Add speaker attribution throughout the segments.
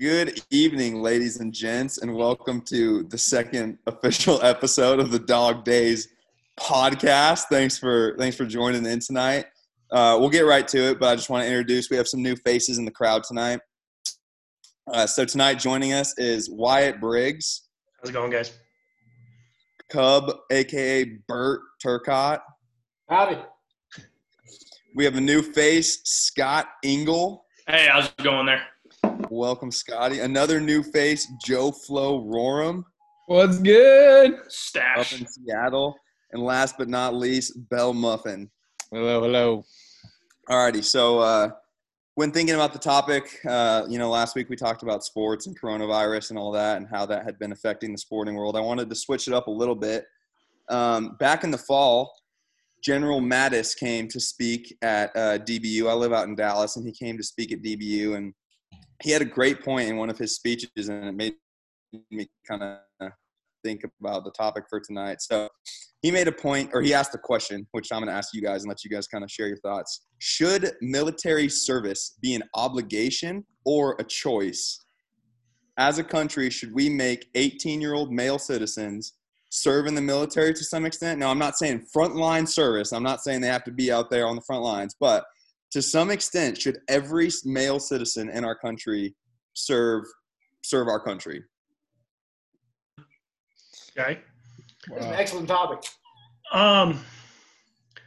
Speaker 1: Good evening, ladies and gents, and welcome to the second official episode of the Dog Days podcast. Thanks for thanks for joining in tonight. Uh, we'll get right to it, but I just want to introduce. We have some new faces in the crowd tonight. Uh, so tonight, joining us is Wyatt Briggs,
Speaker 2: How's it going, guys?
Speaker 1: Cub, aka Bert Turcott.
Speaker 3: Howdy.
Speaker 1: We have a new face, Scott Engel.
Speaker 2: Hey, how's it going there?
Speaker 1: Welcome, Scotty. Another new face, Joe Flo Roram
Speaker 3: What's good?
Speaker 1: up in Seattle. And last but not least, Bell Muffin.
Speaker 3: Hello, hello.
Speaker 1: Alrighty, so uh, when thinking about the topic, uh, you know, last week we talked about sports and coronavirus and all that, and how that had been affecting the sporting world. I wanted to switch it up a little bit. Um, back in the fall, General Mattis came to speak at uh, DBU. I live out in Dallas, and he came to speak at DBU, and he had a great point in one of his speeches, and it made me kind of think about the topic for tonight. So he made a point, or he asked a question, which I'm going to ask you guys and let you guys kind of share your thoughts. Should military service be an obligation or a choice? As a country, should we make 18 year old male citizens serve in the military to some extent? Now, I'm not saying frontline service, I'm not saying they have to be out there on the front lines, but to some extent, should every male citizen in our country serve serve our country?
Speaker 2: Okay.
Speaker 3: That's an excellent topic.
Speaker 2: Um,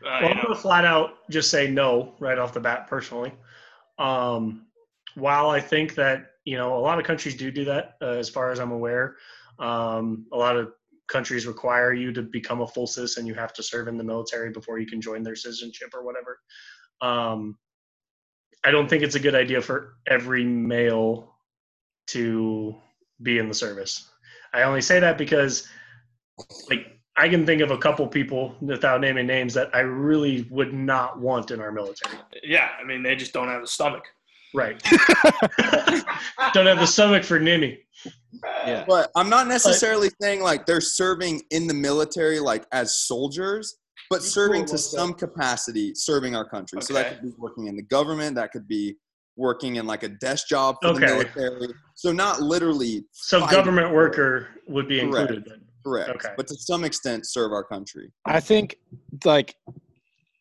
Speaker 2: well, I'm gonna flat out just say no right off the bat. Personally, um, while I think that you know a lot of countries do do that, uh, as far as I'm aware, um, a lot of countries require you to become a full citizen. You have to serve in the military before you can join their citizenship or whatever. Um, I don't think it's a good idea for every male to be in the service. I only say that because, like, I can think of a couple people without naming names that I really would not want in our military.
Speaker 4: Yeah, I mean they just don't have the stomach.
Speaker 2: Right. don't have the stomach for Nini.
Speaker 3: Yeah.
Speaker 1: But I'm not necessarily saying like they're serving in the military like as soldiers, but
Speaker 3: You
Speaker 1: serving to
Speaker 3: about
Speaker 1: some capacity, serving our country. So that could be working in the government, that could be working in like a desk job for
Speaker 2: Okay.
Speaker 1: the military. So not literally
Speaker 2: So
Speaker 1: fighting.
Speaker 2: government worker would be
Speaker 1: Correct.
Speaker 2: included. Then.
Speaker 1: correct,
Speaker 2: Okay.
Speaker 1: but to some extent serve our country.
Speaker 5: I think like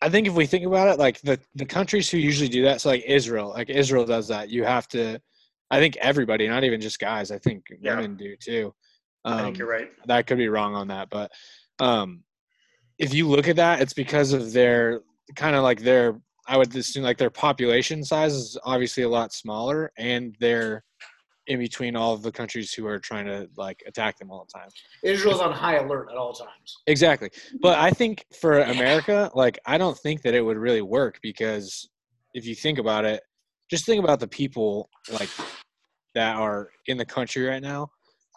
Speaker 5: I think if we think about it, like the, the countries who usually do that, so like Israel, like Israel does that. You have to I think everybody, not even just guys, I think
Speaker 2: Yeah.
Speaker 5: women do too.
Speaker 2: I
Speaker 5: Um,
Speaker 2: think you're right.
Speaker 5: that could be wrong on that, but um if you look at that, it's because of their kind of like their I would assume like their population size is obviously a lot smaller and they're in between all of the countries who are trying to like attack them all the time.
Speaker 3: Israel's on high alert at all times.
Speaker 5: Exactly. But I think for America, like I don't think that it would really work because if you think about it, just think about the people like that are in the country right now.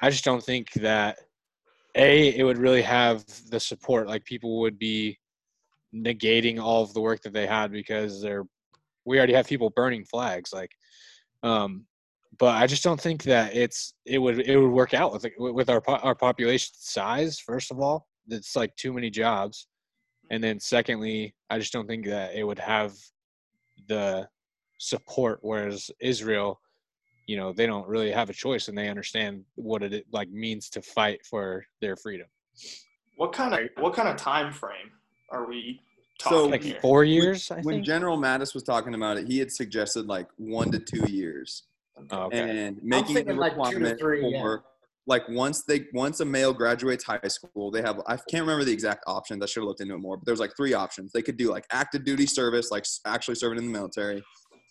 Speaker 5: I just don't think that a it would really have the support like people would be negating all of the work that they had because they're we already have people burning flags like um but I just don't think that it's it would it would work out with with our our population size. First of all, it's like too many jobs, and then secondly, I just don't think that it would have the support. Whereas Israel, you know, they don't really have a choice, and they understand what it like means to fight for their freedom.
Speaker 4: What kind of what kind of time frame are we
Speaker 1: So-
Speaker 4: talking
Speaker 5: Like
Speaker 4: here?
Speaker 5: four years, I
Speaker 1: when
Speaker 5: think.
Speaker 1: General Mattis was talking about it, he had suggested like one to two years.
Speaker 5: Oh, okay.
Speaker 1: and making
Speaker 3: thinking
Speaker 1: the
Speaker 3: like two to
Speaker 1: requirement
Speaker 3: three, yeah.
Speaker 1: like once they once a male graduates high school, they have I can't remember the exact options. I should have looked into it more, but there's like three options. They could do like active duty service, like actually serving in the military.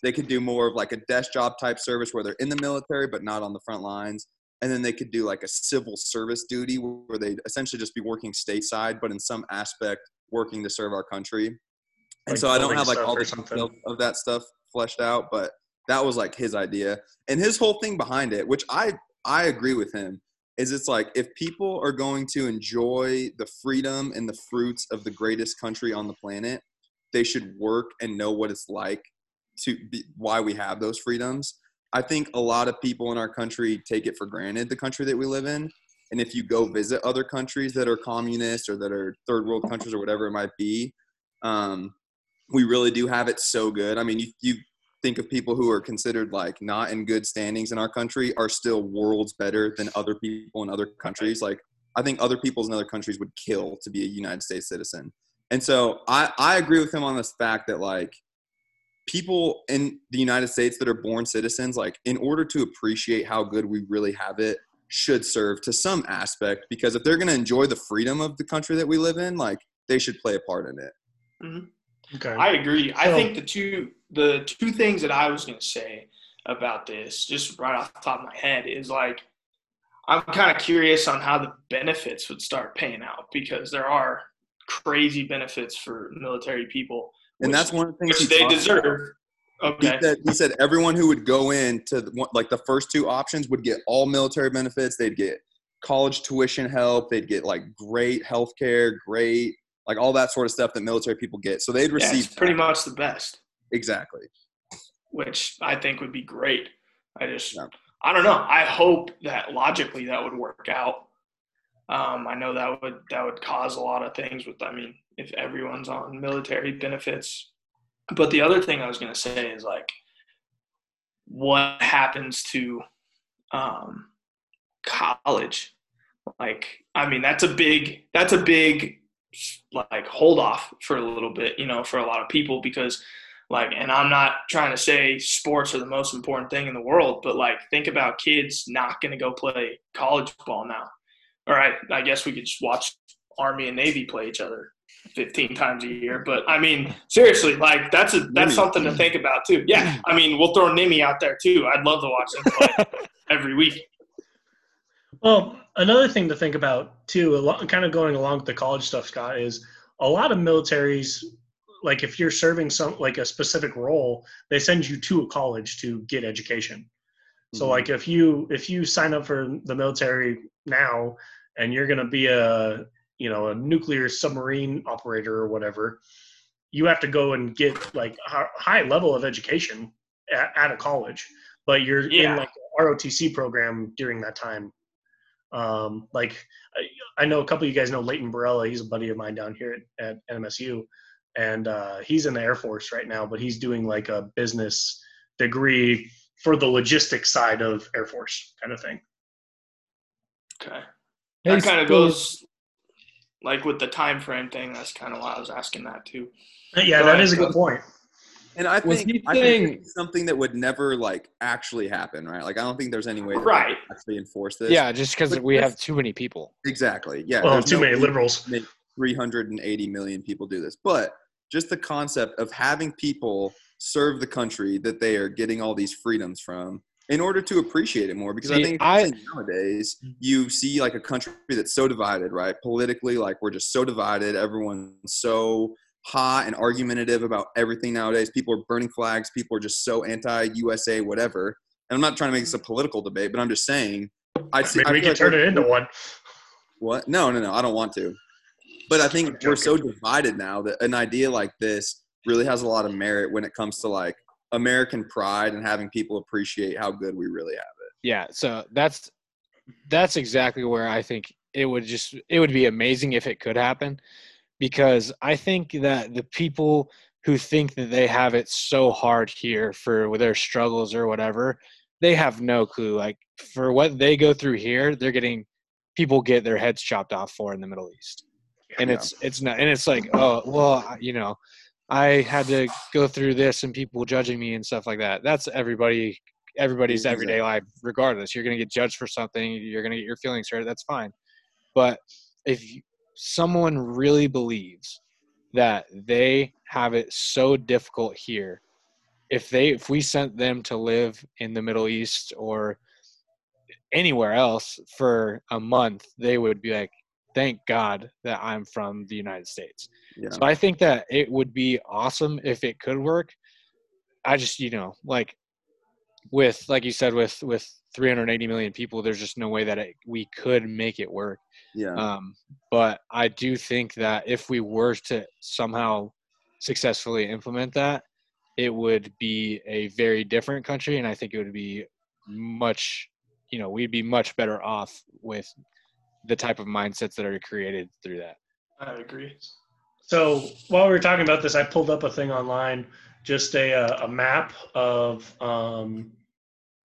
Speaker 1: They could do more of like a desk job type service where they're in the military but not on the front lines. And then they could do like a civil service duty where they essentially just be working stateside, but in some aspect working to serve our country. And
Speaker 2: Like
Speaker 1: so I don't have like all the details of that stuff fleshed out, but that was like his idea and his whole thing behind it which i i agree with him is it's like if people are going to enjoy the freedom and the fruits of the greatest country on the planet they should work and know what it's like to be why we have those freedoms i think a lot of people in our country take it for granted the country that we live in and if you go visit other countries that are communist or that are third world countries or whatever it might be um, we really do have it so good i mean you, you think of people who are considered like not in good standings in our country are still worlds better than other people in other countries. Like I think other peoples in other countries would kill to be a United States citizen. And so I, I agree with him on this fact that like people in the United States that are born citizens, like in order to appreciate how good we really have it, should serve to some aspect because if they're going to enjoy the freedom of the country that we live in, like they should play a part in it.
Speaker 4: Mm-hmm. Okay. I agree. I think the two the two things that I was going to say about this, just right off the top of my head, is like I'm kind of curious on how the benefits would start paying out because there are crazy benefits for military people,
Speaker 1: and which, that's one of the things
Speaker 4: which they deserve.
Speaker 1: Okay. He said, he said everyone who would go in to the, like the first two options would get all military benefits. They'd get college tuition help. They'd get like great health care, great like all that sort of stuff that military people get. So they'd receive
Speaker 4: yeah, pretty much the best.
Speaker 1: Exactly.
Speaker 4: Which I think would be great. I just yeah. I don't know. I hope that logically that would work out. Um, I know that would that would cause a lot of things with I mean if everyone's on military benefits but the other thing I was going to say is like, what happens to um, college? Like, I mean, that's a big, that's a big, like, hold off for a little bit, you know, for a lot of people because, like, and I'm not trying to say sports are the most important thing in the world, but like, think about kids not going to go play college ball now. All right, I guess we could just watch Army and Navy play each other 15 times a year. But I mean, seriously, like that's a that's something to think about too. Yeah, I mean, we'll throw Nimi out there too. I'd love to watch him play every week.
Speaker 2: Well, another thing to think about too, lot, kind of going along with the college stuff, Scott, is a lot of militaries. Like if you're serving some like a specific role, they send you to a college to get education. So mm-hmm. like if you if you sign up for the military now and you're going to be a you know a nuclear submarine operator or whatever you have to go and get like a high level of education at, at a college but you're yeah. in like ROTC program during that time um, like I, I, know a couple of you guys know Leighton Barella he's a buddy of mine down here at, at NMSU and uh, he's in the Air Force right now but he's doing like a business degree for the logistics side of Air Force kind of thing
Speaker 4: okay that kind of goes like with the time frame thing, that's kind of why I was asking that too.
Speaker 2: Yeah, Go that ahead, is a good point.
Speaker 1: And I think, I think something that would never like actually happen, right? Like I don't think there's any way to
Speaker 4: right.
Speaker 1: actually enforce this.
Speaker 5: Yeah, just because we have too many people.
Speaker 1: Exactly. Yeah.
Speaker 2: Well, too no many liberals.
Speaker 1: Make 380 million people do this, but just the concept of having people serve the country that they are getting all these freedoms from in order to appreciate it more because see, I think I, nowadays mm-hmm. you see like a country that's so divided, right? Politically, like we're just so divided. Everyone's so hot and argumentative about everything nowadays. People are burning flags. People are just so anti-USA, whatever. And I'm not trying to make this a political debate, but I'm just saying.
Speaker 2: I see. I we can like turn it into one.
Speaker 1: What? No, no, no. I don't want to. But I think we're so divided now that an idea like this really has a lot of merit when it comes to like American pride and having people appreciate how good we really have it.
Speaker 5: Yeah, so that's that's exactly where I think it would just it would be amazing if it could happen because I think that the people who think that they have it so hard here for their struggles or whatever, they have no clue. Like for what they go through here, they're getting people get their heads chopped off for in the Middle East. And yeah. it's it's not and it's like, oh, well, you know, I had to go through this and people judging me and stuff like that. That's everybody everybody's everyday life regardless. You're going to get judged for something, you're going to get your feelings hurt, that's fine. But if someone really believes that they have it so difficult here, if they if we sent them to live in the Middle East or anywhere else for a month, they would be like, thank God that I'm from the United States. Yeah. So I think that it would be awesome if it could work. I just, you know, like with like you said with with 380 million people, there's just no way that it, we could make it work.
Speaker 1: Yeah.
Speaker 5: Um, but I do think that if we were to somehow successfully implement that, it would be a very different country, and I think it would be much, you know, we'd be much better off with the type of mindsets that are created through that.
Speaker 4: I agree.
Speaker 2: So while we were talking about this, I pulled up a thing online, just a, uh, a map of um,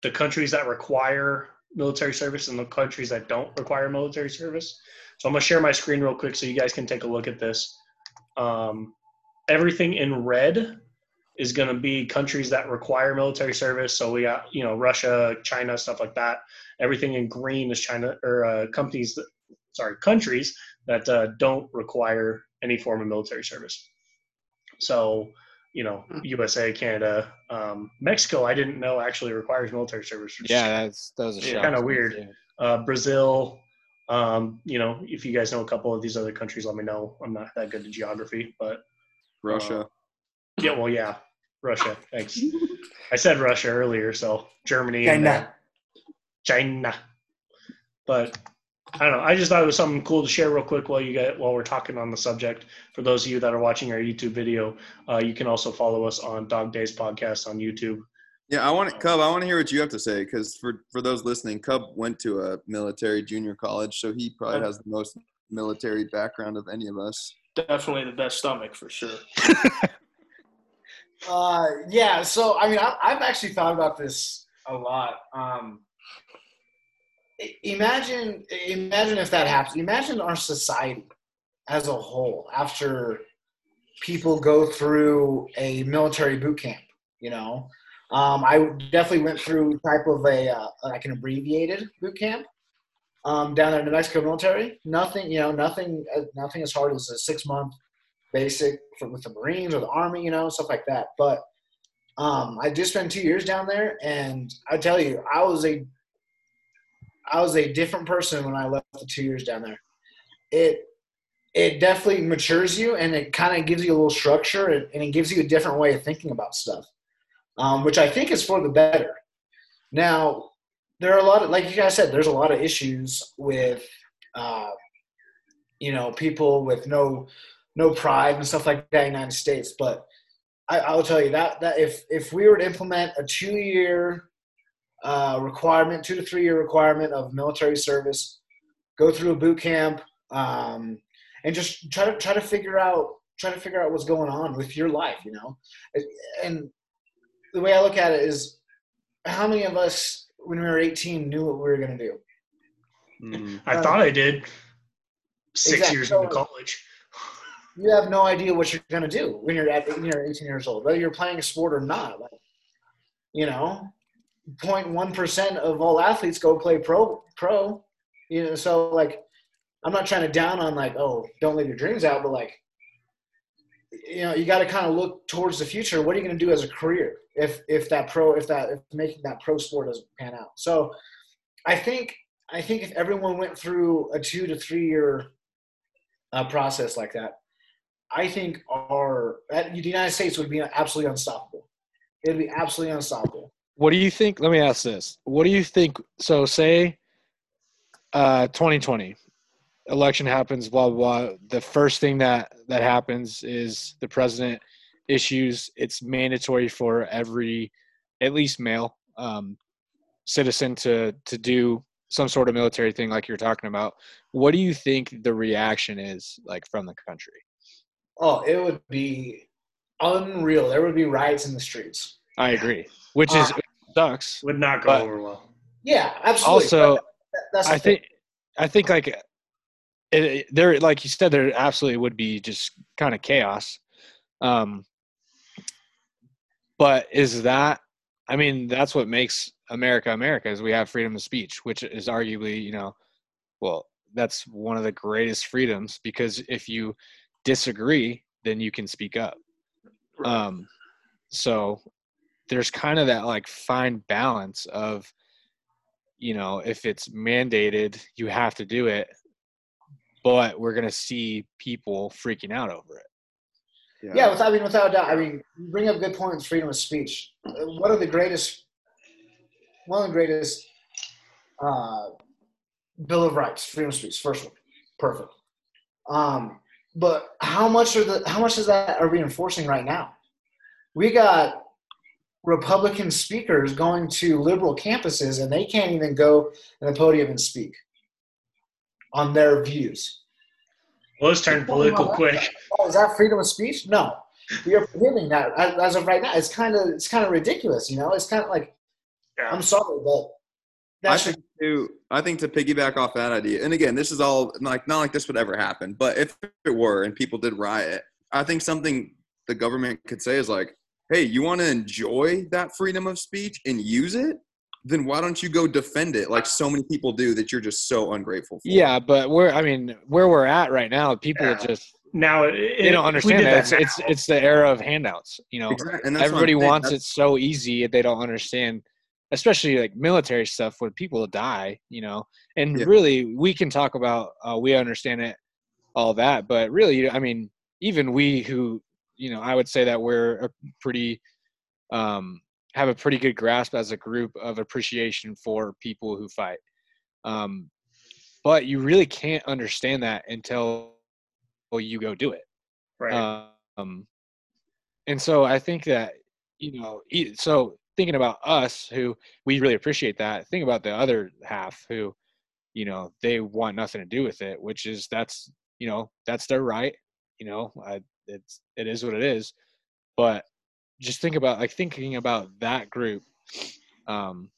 Speaker 2: the countries that require military service and the countries that don't require military service. So I'm gonna share my screen real quick so you guys can take a look at this. Um, everything in red is going to be countries that require military service. So we got you know Russia, China, stuff like that. Everything in green is China or uh, companies, that, sorry, countries that uh, don't require any form of military service. So you know, USA, Canada, um, Mexico. I didn't know actually requires military service.
Speaker 5: Yeah, that's that was a shock.
Speaker 2: Kind of weird. Uh, Brazil. Um, you know, if you guys know a couple of these other countries, let me know. I'm not that good at geography, but
Speaker 1: Russia.
Speaker 2: Yeah, well, yeah, Russia. Thanks. I said Russia earlier, so Germany
Speaker 3: China.
Speaker 2: and uh, China. But I don't know. I just thought it was something cool to share real quick while you get while we're talking on the subject. For those of you that are watching our YouTube video, uh, you can also follow us on Dog Days Podcast on YouTube.
Speaker 1: Yeah, I want Cub. I want to hear what you have to say because for for those listening, Cub went to a military junior college, so he probably has the most military background of any of us.
Speaker 4: Definitely the best stomach for sure.
Speaker 3: Uh, yeah. So I mean, I, I've actually thought about this a lot. Um, imagine, imagine if that happens. Imagine our society as a whole after people go through a military boot camp. You know, um, I definitely went through type of a uh, like an abbreviated boot camp um, down there in New Mexico military. Nothing, you know, nothing, uh, nothing as hard as a six month basic for, with the Marines or the Army, you know, stuff like that. But um, I just spent two years down there, and I tell you, I was a I was a different person when I left the two years down there. It it definitely matures you, and it kind of gives you a little structure, and, and it gives you a different way of thinking about stuff, um, which I think is for the better. Now, there are a lot of, like you guys said, there's a lot of issues with, uh, you know, people with no no pride and stuff like that in the United States. But I, I will tell you that that if if we were to implement a two year uh, requirement, two to three year requirement of military service, go through a boot camp, um, and just try to try to figure out try to figure out what's going on with your life, you know. And the way I look at it is, how many of us when we were 18 knew what we were going to do?
Speaker 1: Mm.
Speaker 2: I thought I did six
Speaker 3: Exactly.
Speaker 2: years into college.
Speaker 3: You have no idea what you're going to do when you're at when you're 18 years old, whether you're playing a sport or not. Like, you know, 0.1 percent of all athletes go play pro. Pro, you know. So like, I'm not trying to down on like, oh, don't live your dreams out, but like, you know, you got to kind of look towards the future. What are you going to do as a career if if that pro if that if making that pro sport doesn't pan out? So, I think I think if everyone went through a two to three year uh, process like that, I think our at the United States would be absolutely unstoppable. It'd be absolutely unstoppable.
Speaker 5: What do you think? Let me ask this. What do you think? So, say, uh, 2020 election happens. Blah blah. blah. The first thing that that happens is the president issues. It's mandatory for every, at least male, um, citizen to to do some sort of military thing, like you're talking about. What do you think the reaction is like from the country?
Speaker 3: Oh, it would be unreal. There would be riots in the streets.
Speaker 5: I agree, which is
Speaker 3: Uh,
Speaker 5: sucks.
Speaker 2: Would not go over well.
Speaker 3: Yeah, absolutely.
Speaker 5: Also,
Speaker 3: But that's the
Speaker 5: I
Speaker 3: thing.
Speaker 5: think I think like it, it, there, like you said, there absolutely would be just kind of chaos. Um, but is that? I mean, that's what makes America America is we have freedom of speech, which is arguably, you know, well, that's one of the greatest freedoms because if you disagree, then you can speak up. Um, so there's kind of that like fine balance of you know, if it's mandated, you have to do it. But we're gonna see people freaking out over it.
Speaker 3: Yeah, without, I mean, without a doubt. I mean, you bring up good points. Freedom of speech. One of the greatest, one of the greatest uh, Bill of Rights, freedom of speech. First one, perfect. Um, but how much are the how much is that are we enforcing right now? We got Republican speakers going to liberal campuses, and they can't even go in the podium and speak on their views.
Speaker 2: Well, let's turn political quick.
Speaker 3: Oh, is that freedom of speech? No. we are prohibiting that as of right now. It's kind of it's kind of ridiculous, you know. It's kind of like yeah. I'm sorry, but
Speaker 1: I think to I think to piggyback off that idea, and again, this is all like not like this would ever happen, but if it were and people did riot, I think something the government could say is like, "Hey, you want to enjoy that freedom of speech and use it? Then why don't you go defend it like so many people do that you're just so ungrateful for?"
Speaker 5: Yeah, but where I mean, where we're at right now, people yeah. just
Speaker 2: now it,
Speaker 5: they don't understand that. It's, it's it's the era of handouts. You know, exactly. everybody wants it so easy. They don't understand especially like military stuff when people die, you know. And yeah. really, we can talk about uh, we understand it, all that, but really, I mean, even we who, you know, I would say that we're a pretty um, have a pretty good grasp as a group of appreciation for people who fight. Um, but you really can't understand that until you go do it.
Speaker 2: Right.
Speaker 5: Um, and so I think that you know, so thinking about us who we really appreciate that. Think about the other half who you know they want nothing to do with it which is that's you know that's their right you know I, it's it is what it is. But just think about like thinking about that group um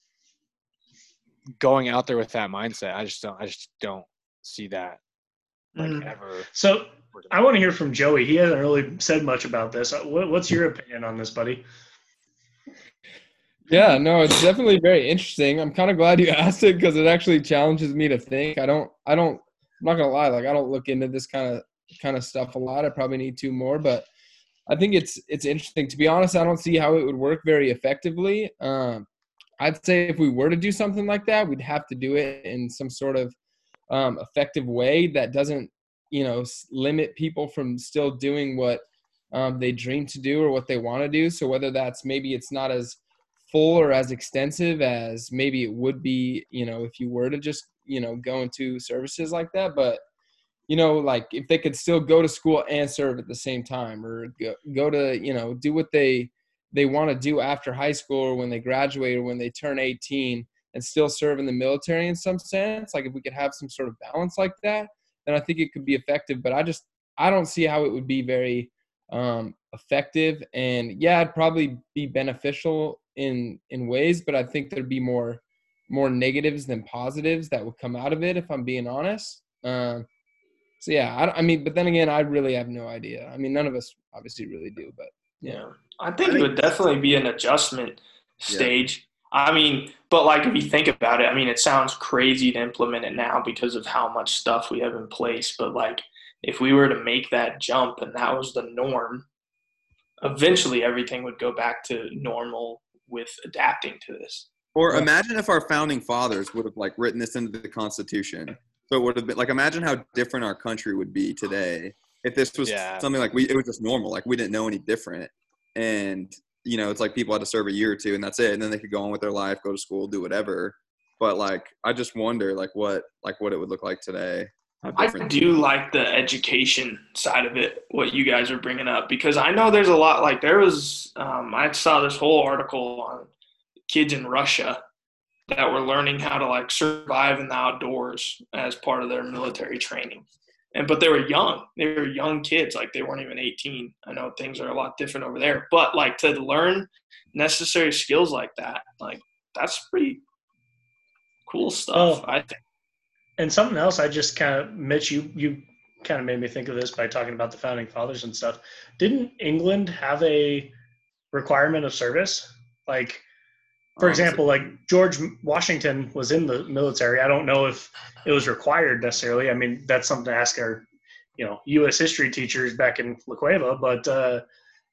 Speaker 5: going out there with that mindset i just don't i just don't see that like mm. ever.
Speaker 2: So i want to hear from joey. He hasn't really said much about this. Uh, what, what's your opinion on this buddy
Speaker 6: yeah, no, it's definitely very interesting. I'm kind of glad you asked it because it actually challenges me to think. I don't, I don't, I'm not gonna lie, like I don't look into this kind of kind of stuff a lot. I probably need to more, but I think it's it's interesting. To be honest, I don't see how it would work very effectively. Um, I'd say if we were to do something like that, we'd have to do it in some sort of um, effective way that doesn't, you know, limit people from still doing what um, they dream to do or what they want to do. So whether that's maybe it's not as full or as extensive as maybe it would be, you know, if you were to just, you know, go into services like that. But, you know, like if they could still go to school and serve at the same time or go, go to, you know, do what they, they want to do after high school or when they graduate or when they turn 18 and still serve in the military in some sense. Like if we could have some sort of balance like that, then I think it could be effective. But I just, I don't see how it would be very um, effective. And yeah, it'd probably be beneficial in in ways, but I think there'd be more more negatives than positives that would come out of it if I'm being honest. Uh, so yeah, I, I, mean, but then again, I really have no idea. I mean, none of us obviously really do, but yeah,
Speaker 4: I think it would definitely be an adjustment stage. Yeah. I mean, but like if you think about it, I mean, it sounds crazy to implement it now because of how much stuff we have in place. But like, if we were to make that jump and that was the norm, eventually everything would go back to normal with adapting to this.
Speaker 1: Or imagine if our founding fathers would have like written this into the Constitution. So it would have been like imagine how different our country would be today if this was yeah. something like we it was just normal, like we didn't know any different. And you know, it's like people had to serve a year or two and that's it. And then they could go on with their life, go to school, do whatever. But like I just wonder like what like what it would look like today.
Speaker 4: I do like the education side of it, what you guys are bringing up, because I know there's a lot. Like there was, um, I saw this whole article on kids in Russia that were learning how to like survive in the outdoors as part of their military training, and but they were young. They were young kids, like they weren't even 18. I know things are a lot different over there, but like to learn necessary skills like that, like that's pretty cool stuff. Oh. I think
Speaker 2: and something else I just kind of Mitch, you you kind of made me think of this by talking about the founding fathers and stuff. Didn't England have a requirement of service? Like, for example, like George Washington was in the military. I don't know if it was required necessarily. I mean, that's something to ask our, you know, U.S. history teachers back in La Cueva. But uh,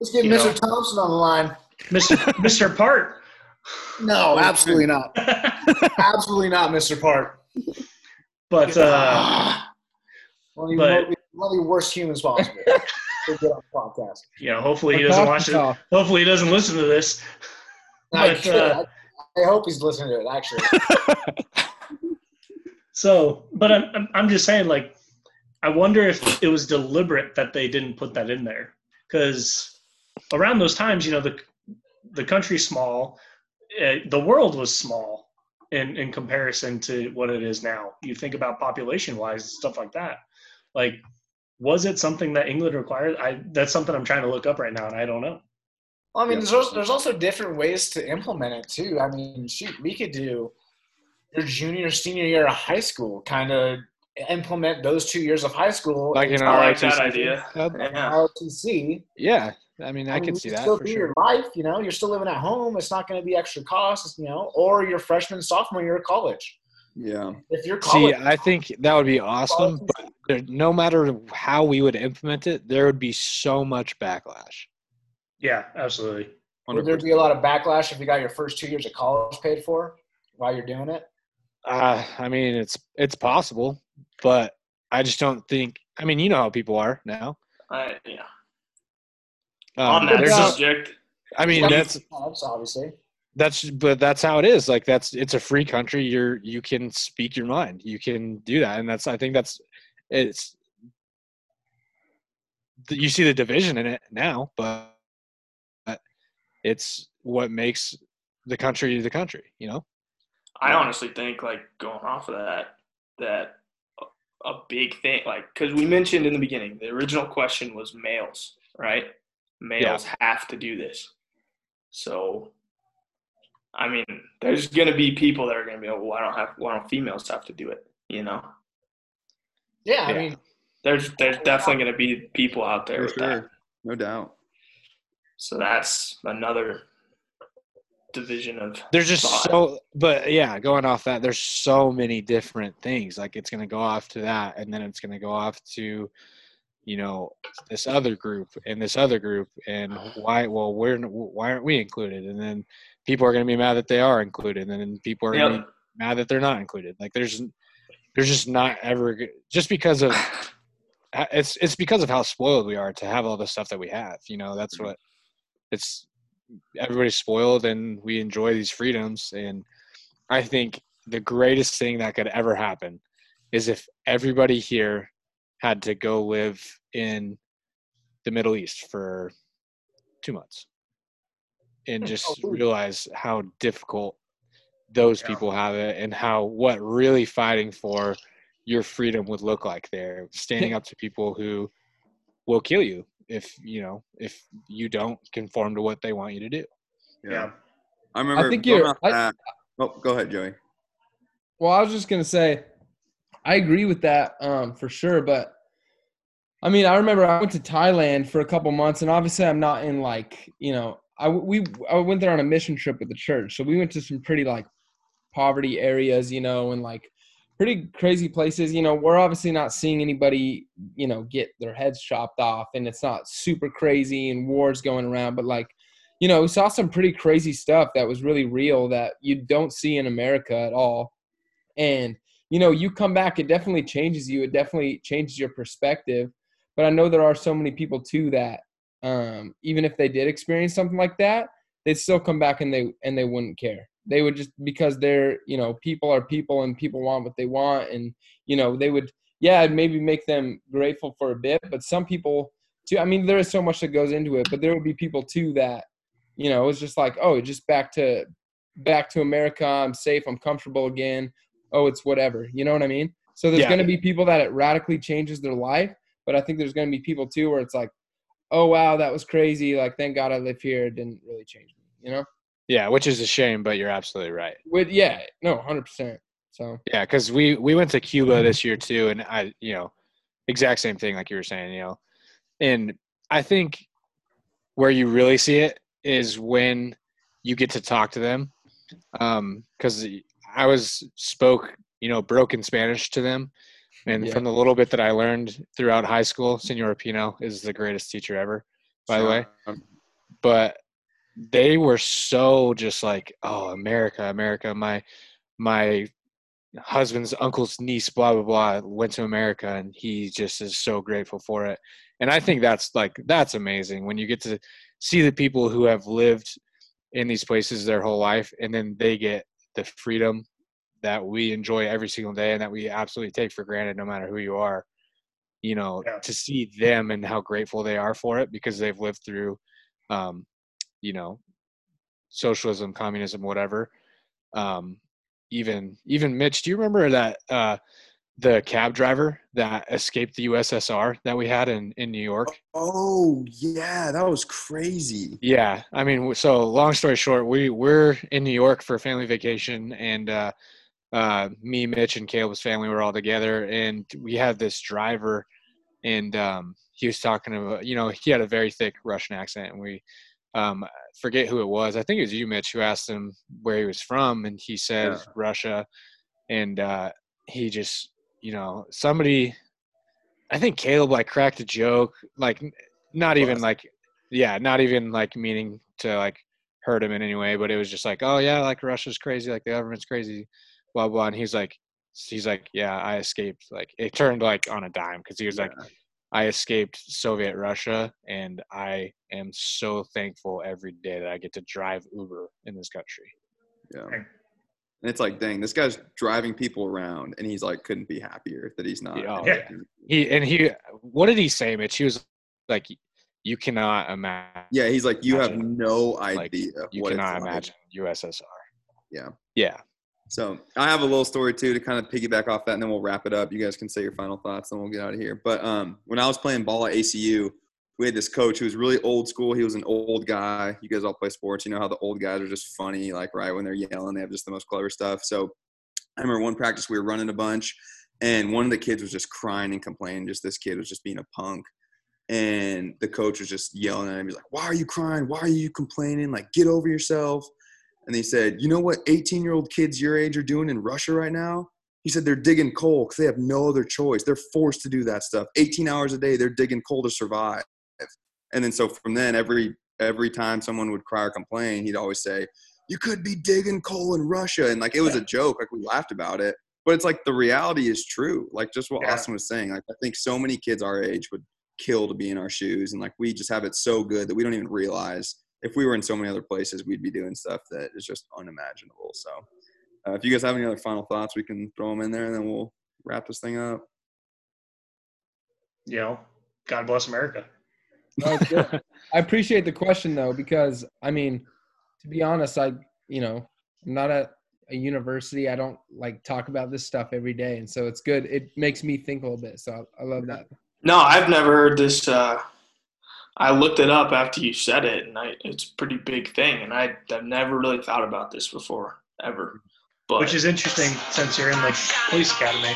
Speaker 3: let's get Mr. Know, Thompson on the line.
Speaker 2: Mr. Mr. Part.
Speaker 3: No, absolutely not. absolutely not, Mr. Part.
Speaker 2: But uh,
Speaker 3: one, of but, the, one of the worst humans possible. get on the podcast.
Speaker 2: You know, hopefully he doesn't watch it. Hopefully he doesn't listen to this.
Speaker 3: But, uh, I, I hope he's listening to it. Actually.
Speaker 2: so, but I'm I'm just saying, like, I wonder if it was deliberate that they didn't put that in there because around those times, you know, the the country's small, uh, the world was small in in comparison to what it is now. You think about population wise stuff like that. Like was it something that England required? I that's something I'm trying to look up right now, and I don't know.
Speaker 3: Well, I mean, yeah. there's also, there's also different ways to implement it too. I mean, shoot, we could do your junior, senior year of high school, kind of implement those two years of high school.
Speaker 5: Like in
Speaker 4: I like that idea. Yeah.
Speaker 3: ROTC.
Speaker 5: Yeah, I mean, I, I mean, could see that.
Speaker 3: Still
Speaker 5: do
Speaker 3: sure.
Speaker 5: your
Speaker 3: life, you know. You're still living at home. It's not going to be extra costs, you know. Or your freshman, sophomore year of college.
Speaker 1: Yeah.
Speaker 3: If you're college,
Speaker 5: see, I think that would be awesome. But there, no matter how we would implement it, there would be so much backlash.
Speaker 2: Yeah, absolutely.
Speaker 3: 100%. Would there be a lot of backlash if you got your first two years of college paid for while you're doing it?
Speaker 5: Uh, I mean, it's it's possible, but I just don't think. I mean, you know how people are now.
Speaker 4: Uh, yeah.
Speaker 5: Um,
Speaker 4: On that subject,
Speaker 5: I mean, that's
Speaker 3: obviously
Speaker 5: that's but that's how it is. Like that's it's a free country. You're you can speak your mind. You can do that, and that's I think that's it's you see the division in it now, but it's what makes the country the country. You know.
Speaker 4: I honestly think like going off of that that a big thing like because we mentioned in the beginning the original question was males right? Males yeah. have to do this. So i mean there's going to be people that are going to be like, well why don't have why don't females have to do it? You know?
Speaker 3: Yeah, yeah. i mean
Speaker 4: there's there's definitely going to be people out there
Speaker 1: For sure. no doubt.
Speaker 4: So that's another division of
Speaker 5: there's just thought. so but yeah going off that there's so many different things like it's going to go off to that and then it's going to go off to you know this other group and this other group and why well we're why aren't we included and then people are going to be mad that they are included and then people are yep. going to be mad that they're not included like there's there's just not ever just because of it's it's because of how spoiled we are to have all the stuff that we have you know that's mm-hmm. what it's everybody's spoiled and we enjoy these freedoms and i think the greatest thing that could ever happen is if everybody here had to go live in the middle east for two months and hmm. just oh, realize how difficult those yeah. people have it and how what really fighting for your freedom would look like there standing up to people who will kill you if you know if you don't conform to what they want you to do.
Speaker 1: Yeah, yeah. I remember. I think you're. I, oh, go ahead, Joey.
Speaker 6: Well, I was just gonna say, I agree with that um, for sure. But I mean, I remember I went to Thailand for a couple months, and obviously, I'm not in like you know, I we I went there on a mission trip with the church, so we went to some pretty like poverty areas, you know, and like pretty crazy places. You know, we're obviously not seeing anybody, you know, get their heads chopped off, and it's not super crazy and wars going around. But like, you know, we saw some pretty crazy stuff that was really real that you don't see in America at all. And you know, you come back, it definitely changes you. It definitely changes your perspective. But I know there are so many people too that, um, even if they did experience something like that, they'd still come back and they and they wouldn't care they would just because they're you know people are people and people want what they want. And you know they would yeah maybe make them grateful for a bit but some people too i mean there is so much that goes into it but there would be people too that you know it's just like oh just back to back to america i'm safe i'm comfortable again. Oh it's whatever. You know what i mean? So there's yeah. going to be people that it radically changes their life but i think there's going to be people too where it's like oh wow that was crazy. Like thank god i live here. It didn't really change me you know
Speaker 5: yeah, which is a shame, but you're absolutely right.
Speaker 6: With yeah, no, hundred percent. So
Speaker 5: yeah, because we we went to Cuba this year too, and I you know exact same thing like you were saying, you know, and I think where you really see it is when you get to talk to them, because um, I was spoke you know broken Spanish to them, and yeah. from the little bit that I learned throughout high school, Senor Pino is the greatest teacher ever, by sure. the way. But they were so just like, oh, America, America. My my husband's uncle's niece, blah blah blah, went to America, and he just is so grateful for it. And I think that's like that's amazing when you get to see the people who have lived in these places their whole life, and then they get the freedom that we enjoy every single day and that we absolutely take for granted, no matter who you are. You know, yeah. to see them and how grateful they are for it because they've lived through um, you know socialism communism whatever um even even mitch do you remember that uh the cab driver that escaped the USSR that we had in in New York.
Speaker 1: Oh yeah, that was crazy.
Speaker 5: Yeah, I mean, so long story short, we we're in New York for a family vacation, and uh, uh, me, Mitch, and Caleb's family were all together, and we had this driver, and um, he was talking about, you know, he had a very thick Russian accent, and we um, forget who it was. I think it was you, Mitch, who asked him where he was from, and he said
Speaker 1: Yeah.
Speaker 5: Russia, and uh, he just, you know, somebody. I think Caleb like cracked a joke, like not even like, yeah, not even like meaning to like hurt him in any way, but it was just like, oh yeah, like Russia's crazy, like the government's crazy, blah blah. And he's like, he's like, yeah, I escaped. Like it turned like on a dime because he was like,
Speaker 1: Yeah.
Speaker 5: I escaped Soviet Russia, and I am so thankful every day that I get to drive Uber in this country.
Speaker 1: Yeah. And it's like, dang, this guy's driving people around, and he's like, couldn't be happier that he's not.
Speaker 5: Yeah.
Speaker 2: Yeah.
Speaker 5: He and he, what did he say, Mitch? He was like, you cannot imagine.
Speaker 1: Yeah, he's like, you have
Speaker 5: Imagine,
Speaker 1: no
Speaker 5: like,
Speaker 1: idea
Speaker 5: You
Speaker 1: what
Speaker 5: cannot
Speaker 1: it's like.
Speaker 5: imagine USSR.
Speaker 1: Yeah.
Speaker 5: Yeah.
Speaker 1: So I have a little story too to kind of piggyback off that, and then we'll wrap it up. You guys can say your final thoughts, and we'll get out of here. But um, when I was playing ball at ACU, we had this coach who was really old school. He was an old guy. You guys all play sports. You know how the old guys are just funny, like right when they're yelling, they have just the most clever stuff. So I remember one practice we were running a bunch, and one of the kids was just crying and complaining. Just this kid was just being a punk. And the coach was just yelling at him. He's like, Why are you crying? Why are you complaining? Like, get over yourself. And he said, You know what 18 year old kids your age are doing in Russia right now? He said, They're digging coal because they have no other choice. They're forced to do that stuff. 18 hours a day, they're digging coal to survive. And then so from then, every every time someone would cry or complain, he'd always say, You could be digging coal in Russia. And like it was a joke, like we laughed about it. But it's like the reality is true. Like just what
Speaker 2: Yeah.
Speaker 1: Austin was saying. Like I think so many kids our age would kill to be in our shoes. And like we just have it so good that we don't even realize if we were in so many other places, we'd be doing stuff that is just unimaginable. So, uh, if you guys have any other final thoughts, we can throw them in there, and then we'll wrap this thing up.
Speaker 2: You know, God bless America.
Speaker 6: No, it's good. I appreciate the question though, because I mean, to be honest, I you know, I'm not at a university. I don't like talk about this stuff every day, and so it's good. It makes me think a little bit. So I, I love that.
Speaker 4: No, I've never heard this. Uh, I looked it up after you said it, and I, it's a pretty big thing. And I, I've never really thought about this before, ever. But
Speaker 2: Which is interesting since you're in the police academy.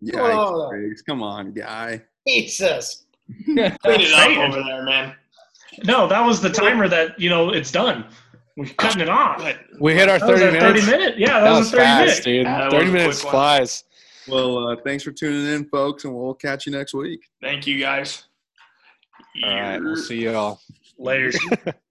Speaker 1: Yeah,
Speaker 3: Whoa.
Speaker 1: Come on, guy.
Speaker 3: Jesus.
Speaker 4: clean it up over there, man.
Speaker 2: No, that was the timer that, you know, it's done. We're cutting it off.
Speaker 5: We hit our
Speaker 2: That
Speaker 5: 30
Speaker 2: our
Speaker 5: minutes.
Speaker 2: 30 minute. Yeah, that,
Speaker 5: That
Speaker 2: was,
Speaker 5: was
Speaker 2: 30
Speaker 5: fast,
Speaker 2: minute.
Speaker 5: dude.
Speaker 4: That
Speaker 5: 30 minutes flies.
Speaker 1: Well, uh, thanks for tuning in, folks, and we'll catch you next week.
Speaker 4: thank you guys.
Speaker 5: All right, we'll see you all.
Speaker 2: Layers.